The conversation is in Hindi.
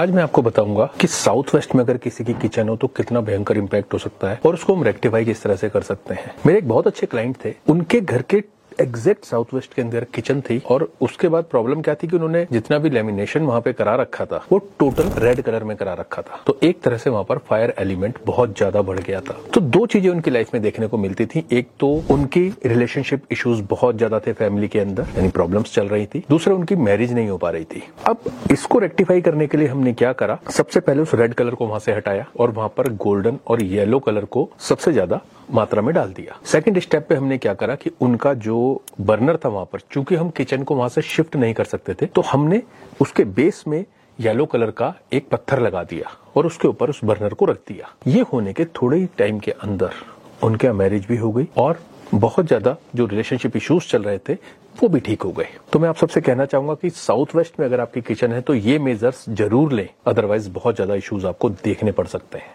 आज मैं आपको बताऊँगा कि साउथ वेस्ट में अगर किसी की किचन हो तो कितना भयंकर इम्पैक्ट हो सकता है और उसको हम रेक्टिफाई किस तरह से कर सकते हैं। मेरे एक बहुत अच्छे क्लाइंट थे। उनके घर के एग्जैक्ट साउथ वेस्ट के अंदर किचन थी और उसके बाद प्रॉब्लम क्या थी कि उन्होंने जितना भी लेमिनेशन वहाँ पे करा रखा था, वो टोटल रेड कलर में करा रखा था। तो एक तरह से वहाँ पर फायर एलिमेंट बहुत ज़्यादा बढ़ गया था। तो दो चीज़ें उनकी लाइफ में देखने को मिलती थी। एक तो उनकी रिलेशनशिप इश्यूज़ बहुत ज़्यादा थे फैमिली के अंदर, यानी प्रॉब्लम्स चल रही थी। दूसरा, उनकी मैरिज नहीं हो पा रही थी। अब इसको रेक्टिफाई करने के लिए हमने क्या करा? सबसे पहले उस रेड कलर को वहाँ से हटाया और वहाँ पर गोल्डन और येलो कलर को सबसे ज़्यादा मात्रा में डाल दिया। सेकंड स्टेप पे हमने क्या करा कि उनका जो बर्नर था वहाँ पर, चूँकि हम किचन को वहाँ से शिफ्ट नहीं कर सकते थे तो हमने उसके बेस में येलो कलर का एक पत्थर लगा दिया और उसके ऊपर उस बर्नर को रख दिया। ये होने के थोड़े ही टाइम के अंदर उनके मैरिज भी हो गई और बहुत ज़्यादा जो रिलेशनशिप इश्यूज़ चल रहे थे, वो भी ठीक हो गए। तो मैं आप सबसे कहना चाहूँगा कि साउथ वेस्ट में अगर आपकी किचन है तो ये मेजर्स ज़रूर लें अदरवाइज़ बहुत ज़्यादा इश्यूज़ आपको देखने पड़ सकते हैं।